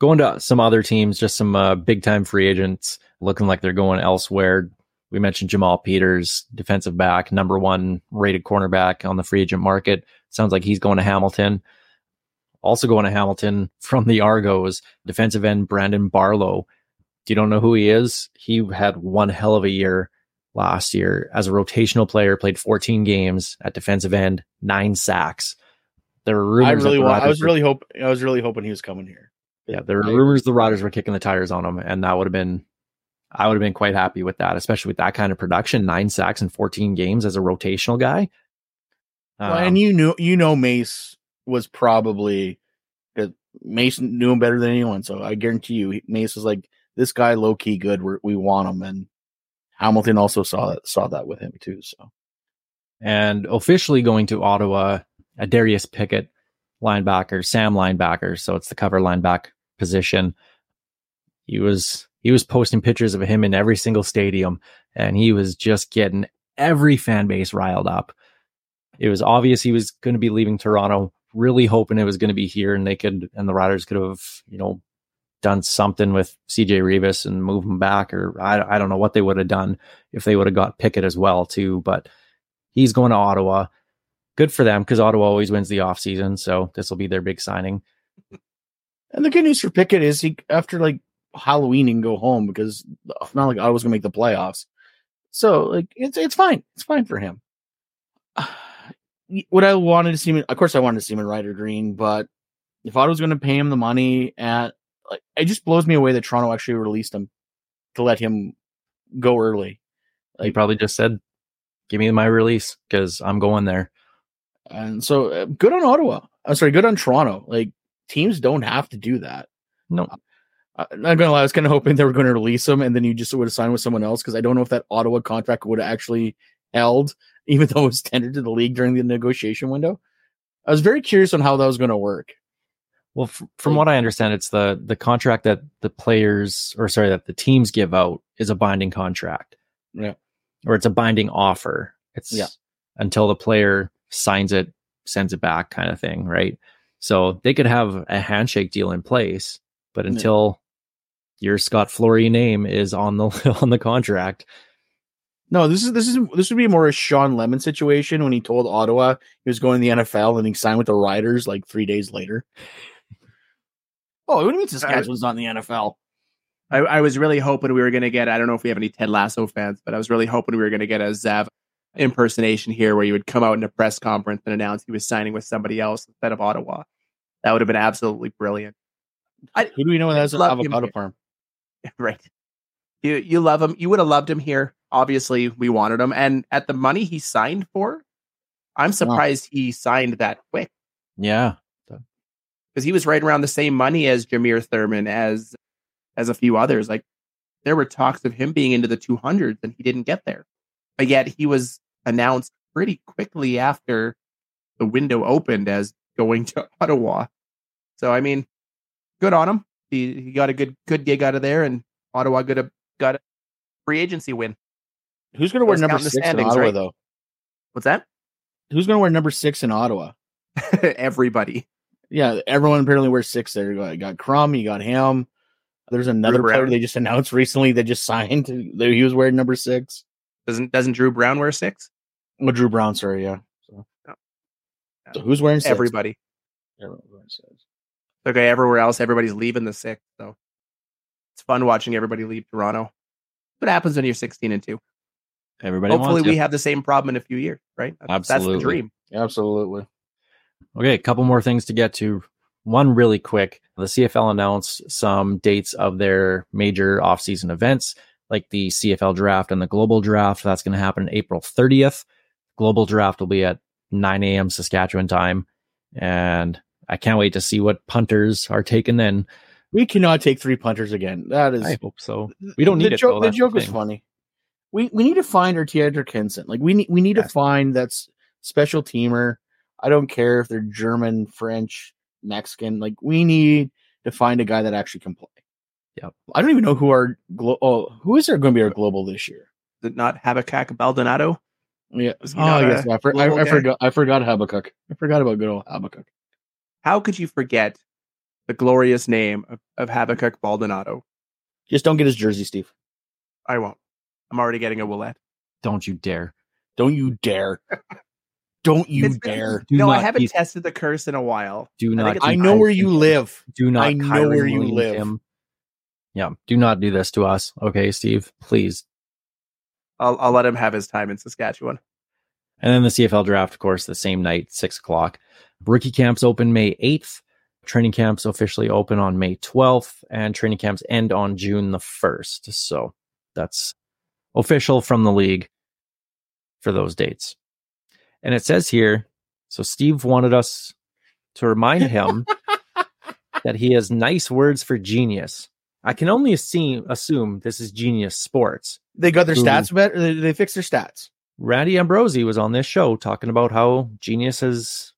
going to some other teams, just some uh, big time free agents looking like they're going elsewhere. We mentioned Jamal Peters, defensive back, number one rated cornerback on the free agent market. Sounds like he's going to Hamilton. Also going to Hamilton from the Argos, defensive end Brandon Barlow. If You don't know who he is? He had one hell of a year last year as a rotational player, played 14 games at defensive end, nine sacks. There were rumors. I really, want, I was really hope, I was really hoping he was coming here. Yeah, there were rumors the Riders were kicking the tires on him, and that would have been, I would have been quite happy with that, especially with that kind of production, nine sacks in 14 games as a rotational guy. Um, well, and um, you knew, you know, Mace was probably Mace knew him better than anyone, so I guarantee you, Mace was like, "This guy, low key good. we we want him." And Hamilton also saw that saw that with him too. So, and officially going to Ottawa, Adarius Pickett linebacker, Sam linebacker. So it's the cover linebacker position. He was he was posting pictures of him in every single stadium, and he was just getting every fan base riled up. It was obvious he was going to be leaving Toronto. Really hoping it was going to be here, and they could and the Riders could have you know done something with CJ Reavis and move him back, or I I don't know what they would have done if they would have got Pickett as well too. But he's going to Ottawa good for them because Ottawa always wins the offseason. So this will be their big signing. And the good news for Pickett is he after like Halloween can go home because not like Ottawa's gonna make the playoffs. So like it's it's fine. It's fine for him. What I wanted to see him, of course, I wanted to see him in Rider Green, but if Ottawa's going to pay him the money at, like, it just blows me away that Toronto actually released him to let him go early. Like, he probably just said, "Give me my release because I'm going there." And so uh, good on Ottawa. I'm sorry, good on Toronto. Like teams don't have to do that. No. Uh, I'm not gonna lie, I was kind of hoping they were going to release him, and then you just would have signed with someone else because I don't know if that Ottawa contract would have actually held, even though it was tendered to the league during the negotiation window. I was very curious on how that was going to work. Well, f- from what I understand, it's the the contract that the players, or sorry, that the teams give out is a binding contract. Yeah, or it's a binding offer. It's yeah. until the player signs it, sends it back kind of thing, right? So they could have a handshake deal in place, but until yeah. your Scott Flory name is on the on the contract. No, this is this is this would be more a Shawn Lemon situation when he told Ottawa he was going to the NFL and he signed with the Riders like three days later. Oh, what do you mean Saskatchewan's not in the NFL? I, I was really hoping we were going to get. I don't know if we have any Ted Lasso fans, but I was really hoping we were going to get a Zav impersonation here where he would come out in a press conference and announce he was signing with somebody else instead of Ottawa. That would have been absolutely brilliant. I, Who do we know that has an avocado farm? Right. You you love him. You would have loved him here. Obviously, we wanted him, and at the money he signed for, I'm surprised he signed that quick Yeah. Because he was right around the same money as Jameer Thurman as as a few others. Like there were talks of him being into the 200s and he didn't get there, but yet he was announced pretty quickly after the window opened as going to Ottawa. So I mean, good on him. He he got a good good gig out of there, and Ottawa got a got a free agency win. Who's going to wear number count in the six in Ottawa, right? though? What's that? Who's going to wear number six in Ottawa? Everybody. Yeah, everyone apparently wears six there. You got, you got Crum, you got him. There's another Drew player Brown. they just announced recently that just signed. that He was wearing number six. Doesn't doesn't Drew Brown wear six? Oh, Drew Brown, sorry, yeah. So, oh. Yeah. so who's wearing six? Everybody. Everyone's wearing six. Okay, everywhere else, everybody's leaving the six. So it's fun watching everybody leave Toronto. What happens when you're 16 and two? Everybody Hopefully, we have the same problem in a few years, right? That's, that's the Absolutely. dream. Absolutely. Okay, a couple more things to get to. One really quick. The CFL announced some dates of their major offseason events, like the CFL draft and the global draft. That's going to happen April 30th. Global draft will be at 9 a.m. Saskatchewan time. And I can't wait to see what punters are taken then. We cannot take three punters again. That is I hope so. We don't need the it, joke. though. the joke thing. funny. We we need to find our Teodor Kenson. Like we need we need Yes. to find that special teamer. I don't care if they're German, French, Mexican. Like we need to find a guy that actually can play. Yeah, I don't even know who our glo- oh who is there going to be our uh, global this year. Is it not Habakkuk Baldonado? Yeah. Oh yes, I, for, I, I forgot. I forgot Habakkuk. I forgot about good old Habakkuk. How could you forget the glorious name of, of Habakkuk Baldonado? Just don't get his jersey, Steve. I won't. I'm already getting a Ouellette. Don't you dare. Don't you dare. don't you It's been- dare. Do no, I haven't keep- tested the curse in a while. Do I not. think it's- I know where you live. Do not. I know Kyrie where you live. him. Yeah. Do not do this to us. Okay, Steve, please. I'll, I'll let him have his time in Saskatchewan. And then the CFL draft, of course, the same night, six o'clock. Rookie camps open May 8th. Training camps officially open on May 12th, and training camps end on June the 1st. So that's official from the league for those dates. And it says here so Steve wanted us to remind him that he has nice words for genius. I can only assume, assume this is genius sports. They got their Who- stats better. They, they fixed their stats. Randy Ambrosie was on this show talking about how Genius has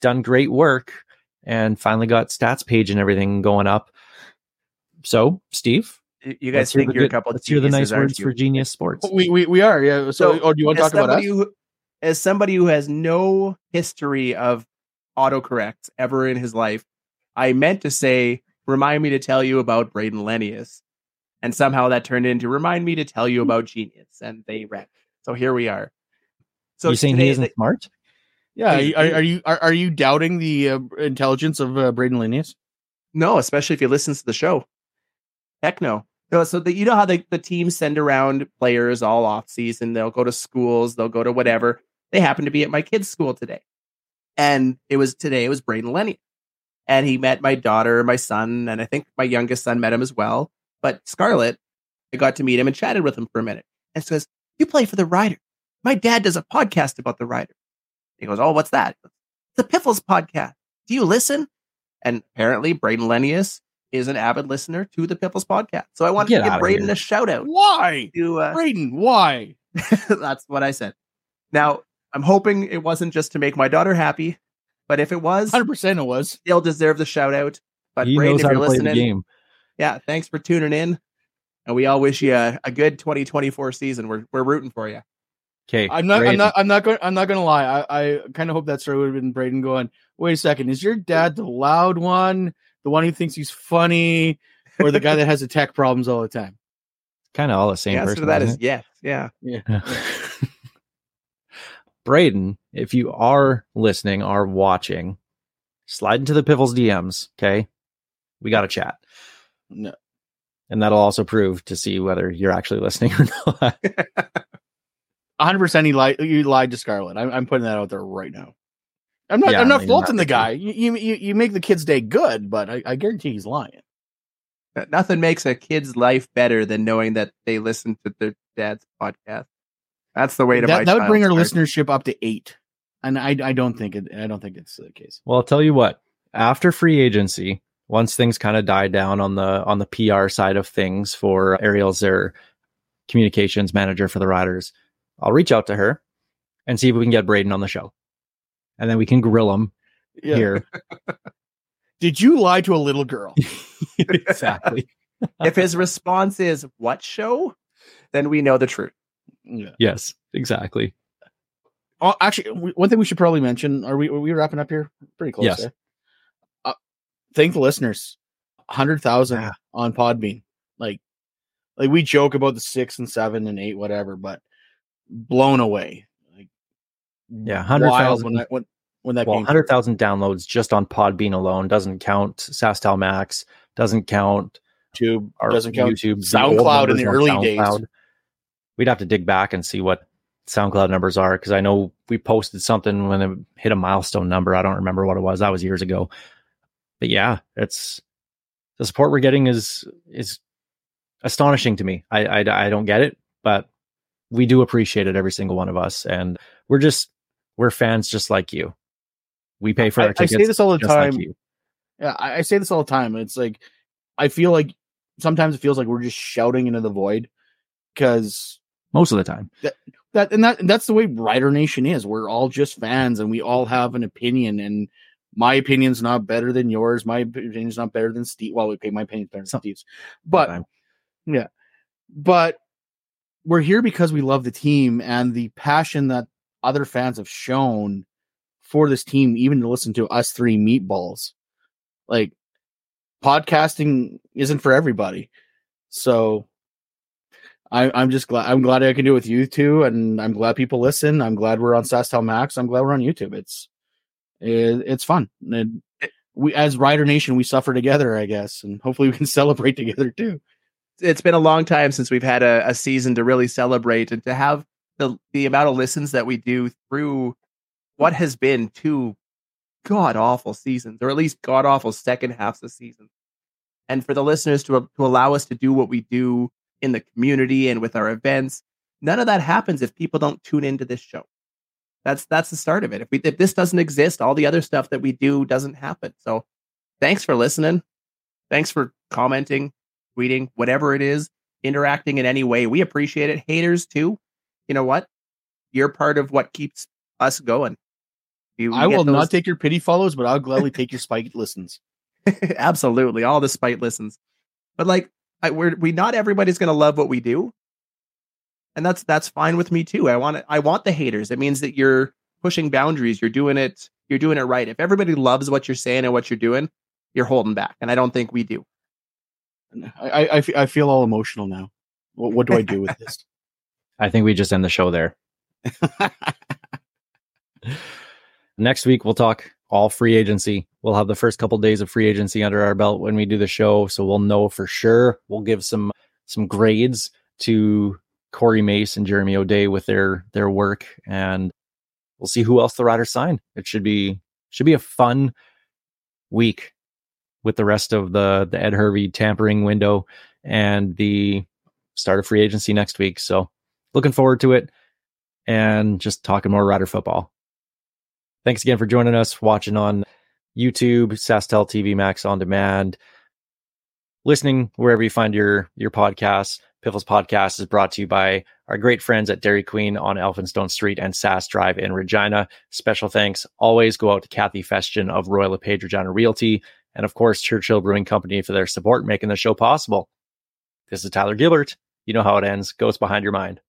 done great work and finally got stats page and everything going up. So, Steve, You you guys hear think the you're a couple of let's hear the nice words you? for Genius Sports. We we, we are yeah. So, oh, do you want to talk about us? somebody Who, as somebody who has no history of autocorrects ever in his life, I meant to say, remind me to tell you about Braden Lenius. And somehow that turned into remind me to tell you about Genius. And they read. So here we are. So you saying today, he isn't smart? Yeah, He's- are, are you are, are you doubting the uh, intelligence of uh, Braden Lenius? No, especially if he listens to the show. Heck no. No, so the, you know how the, the teams send around players all off season. They'll go to schools, they'll go to whatever. They happened to be at my kid's school today. And it was today, it was Braden Lenny. And he met my daughter, my son, and I think my youngest son met him as well. But Scarlett, I got to meet him and chatted with him for a minute. And says, You play for the Rider. My dad does a podcast about the Rider. He goes, Oh, what's that? The Piffles podcast. Do you listen? And apparently, Braden Lenius is an avid listener to the Piffles podcast. So I wanted Get to give Braden here. a shout out. Why, To, uh, Braden? Why? that's what I said. Now, I'm hoping it wasn't just to make my daughter happy, but if it was, Hundred percent, it was. they'll deserve the shout out. But he Braden, knows if you're to play the listening, game. yeah, thanks for tuning in. And we all wish you a, a good 2024 season. We're we're rooting for you. Okay, I'm not. I'm not. I'm not going. I'm not going to lie. I, I kind of hope that story would have been Braden going. Wait a second. Is your dad the loud one, the one who thinks he's funny, or the guy that has the tech problems all the time? Kind of all the same the answer person. to that isn't is yes. Yeah. Yeah. it? Braden, if you are listening, are watching, slide into the Piffles DMs. Okay, we got to chat. No. and that'll also prove to see whether you're actually listening or not. 100 percent he lied you lied to Scarlett. I'm, I'm putting that out there right now. I'm not Yeah, I'm I not mean, faulting the guy. You, you you you make the kid's day good, but I, I guarantee he's lying. Nothing makes a kid's life better than knowing that they listen to their dad's podcast. That's the way to my That, that would bring our child's listenership up to eight. and I I don't think it. I don't think it's the case. Well, I'll tell you what. After free agency, once things kind of died down on the on the PR side of things for Ariel's their communications manager for the Riders, I'll reach out to her and see if we can get Braden on the show, and then we can grill him Yeah. here. Did you lie to a little girl? exactly. if his response is "What show?" then we know the truth. Yeah. Yes, exactly. Oh, actually, one thing we should probably mention: Are we are we wrapping up here? Pretty close. Yes. Uh, thank the listeners. Hundred thousand Yeah. on Podbean. Like, like we joke about the six and seven and eight, whatever, but blown away. Like, Yeah, wild 100,000 when that when when that Well, hundred thousand downloads just on Podbean alone doesn't count SaskTel Max, doesn't count YouTube doesn't count YouTube, the SoundCloud in the on early days. We'd have to dig back and see what SoundCloud numbers are because I know we posted something when it hit a milestone number. I don't remember what it was. That was years ago. But yeah, it's the support we're getting is is astonishing to me. I I, I don't get it, but we do appreciate it, every single one of us, and we're just we're fans just like you. We pay for I- our I tickets. say this all the just like time. Yeah, I, I say this all the time. It's like I feel like sometimes it feels like we're just shouting into the void because most of the time. that that and that and that's the way Rider Nation is. We're all just fans and we all have an opinion and my opinion's not better than yours. My opinion's not better than Steve. Well, okay, my opinion's better than Steve's. But yeah. But we're here because we love the team and the passion that other fans have shown for this team, even to listen to us three meatballs. Like podcasting isn't for everybody. So I, I'm just glad I'm glad I can do it with you two, and I'm glad people listen. I'm glad we're on SaskTel Max. I'm glad we're on YouTube. It's it, it's fun. And we as Rider Nation, we suffer together, I guess, and hopefully we can celebrate together too. It's been a long time since we've had a, a season to really celebrate and to have the the amount of listens that we do through what has been two god awful seasons, or at least god awful second halves of the season. And for the listeners to to allow us to do what we do in the community and with our events, none of that happens if people don't tune into this show. That's that's the start of it. If we if this doesn't exist, all the other stuff that we do doesn't happen. So thanks for listening. Thanks for commenting, tweeting, whatever it is, interacting in any way. We appreciate it. Haters too. You know what? You're part of what keeps us going. You I will those- not take your pity follows, but I'll gladly take your spike listens. Absolutely, all the spite listens. But like, I, we're we not everybody's gonna love what we do, and that's that's fine with me too. I want it. I want the haters. It means that you're pushing boundaries. You're doing it. You're doing it right. If everybody loves what you're saying and what you're doing, you're holding back, and I don't think we do. I, I, I I feel all emotional now. What, what do I do with this? I think we just end the show there. Next week we'll talk all free agency. We'll have the first couple days of free agency under our belt when we do the show, so we'll know for sure. We'll give some some grades to Corey Mace and Jeremy O'Day with their their work, and we'll see who else the Riders sign. It should be should be a fun week with the rest of the the Ed Hervey tampering window and the start of free agency next week. So looking forward to it and just talking more Rider football. Thanks again for joining us, watching on YouTube, SaskTel TV Max on demand, listening wherever you find your your podcasts. Piffles Podcast is brought to you by our great friends at Dairy Queen on Elphinstone Street and Sask Drive in Regina. Special thanks always go out to Kathy Festian of Royal LePage Regina Realty, and of course Churchill Brewing Company for their support making the show possible. This is Tyler Gilbert. You know how it ends. Goes behind your mind.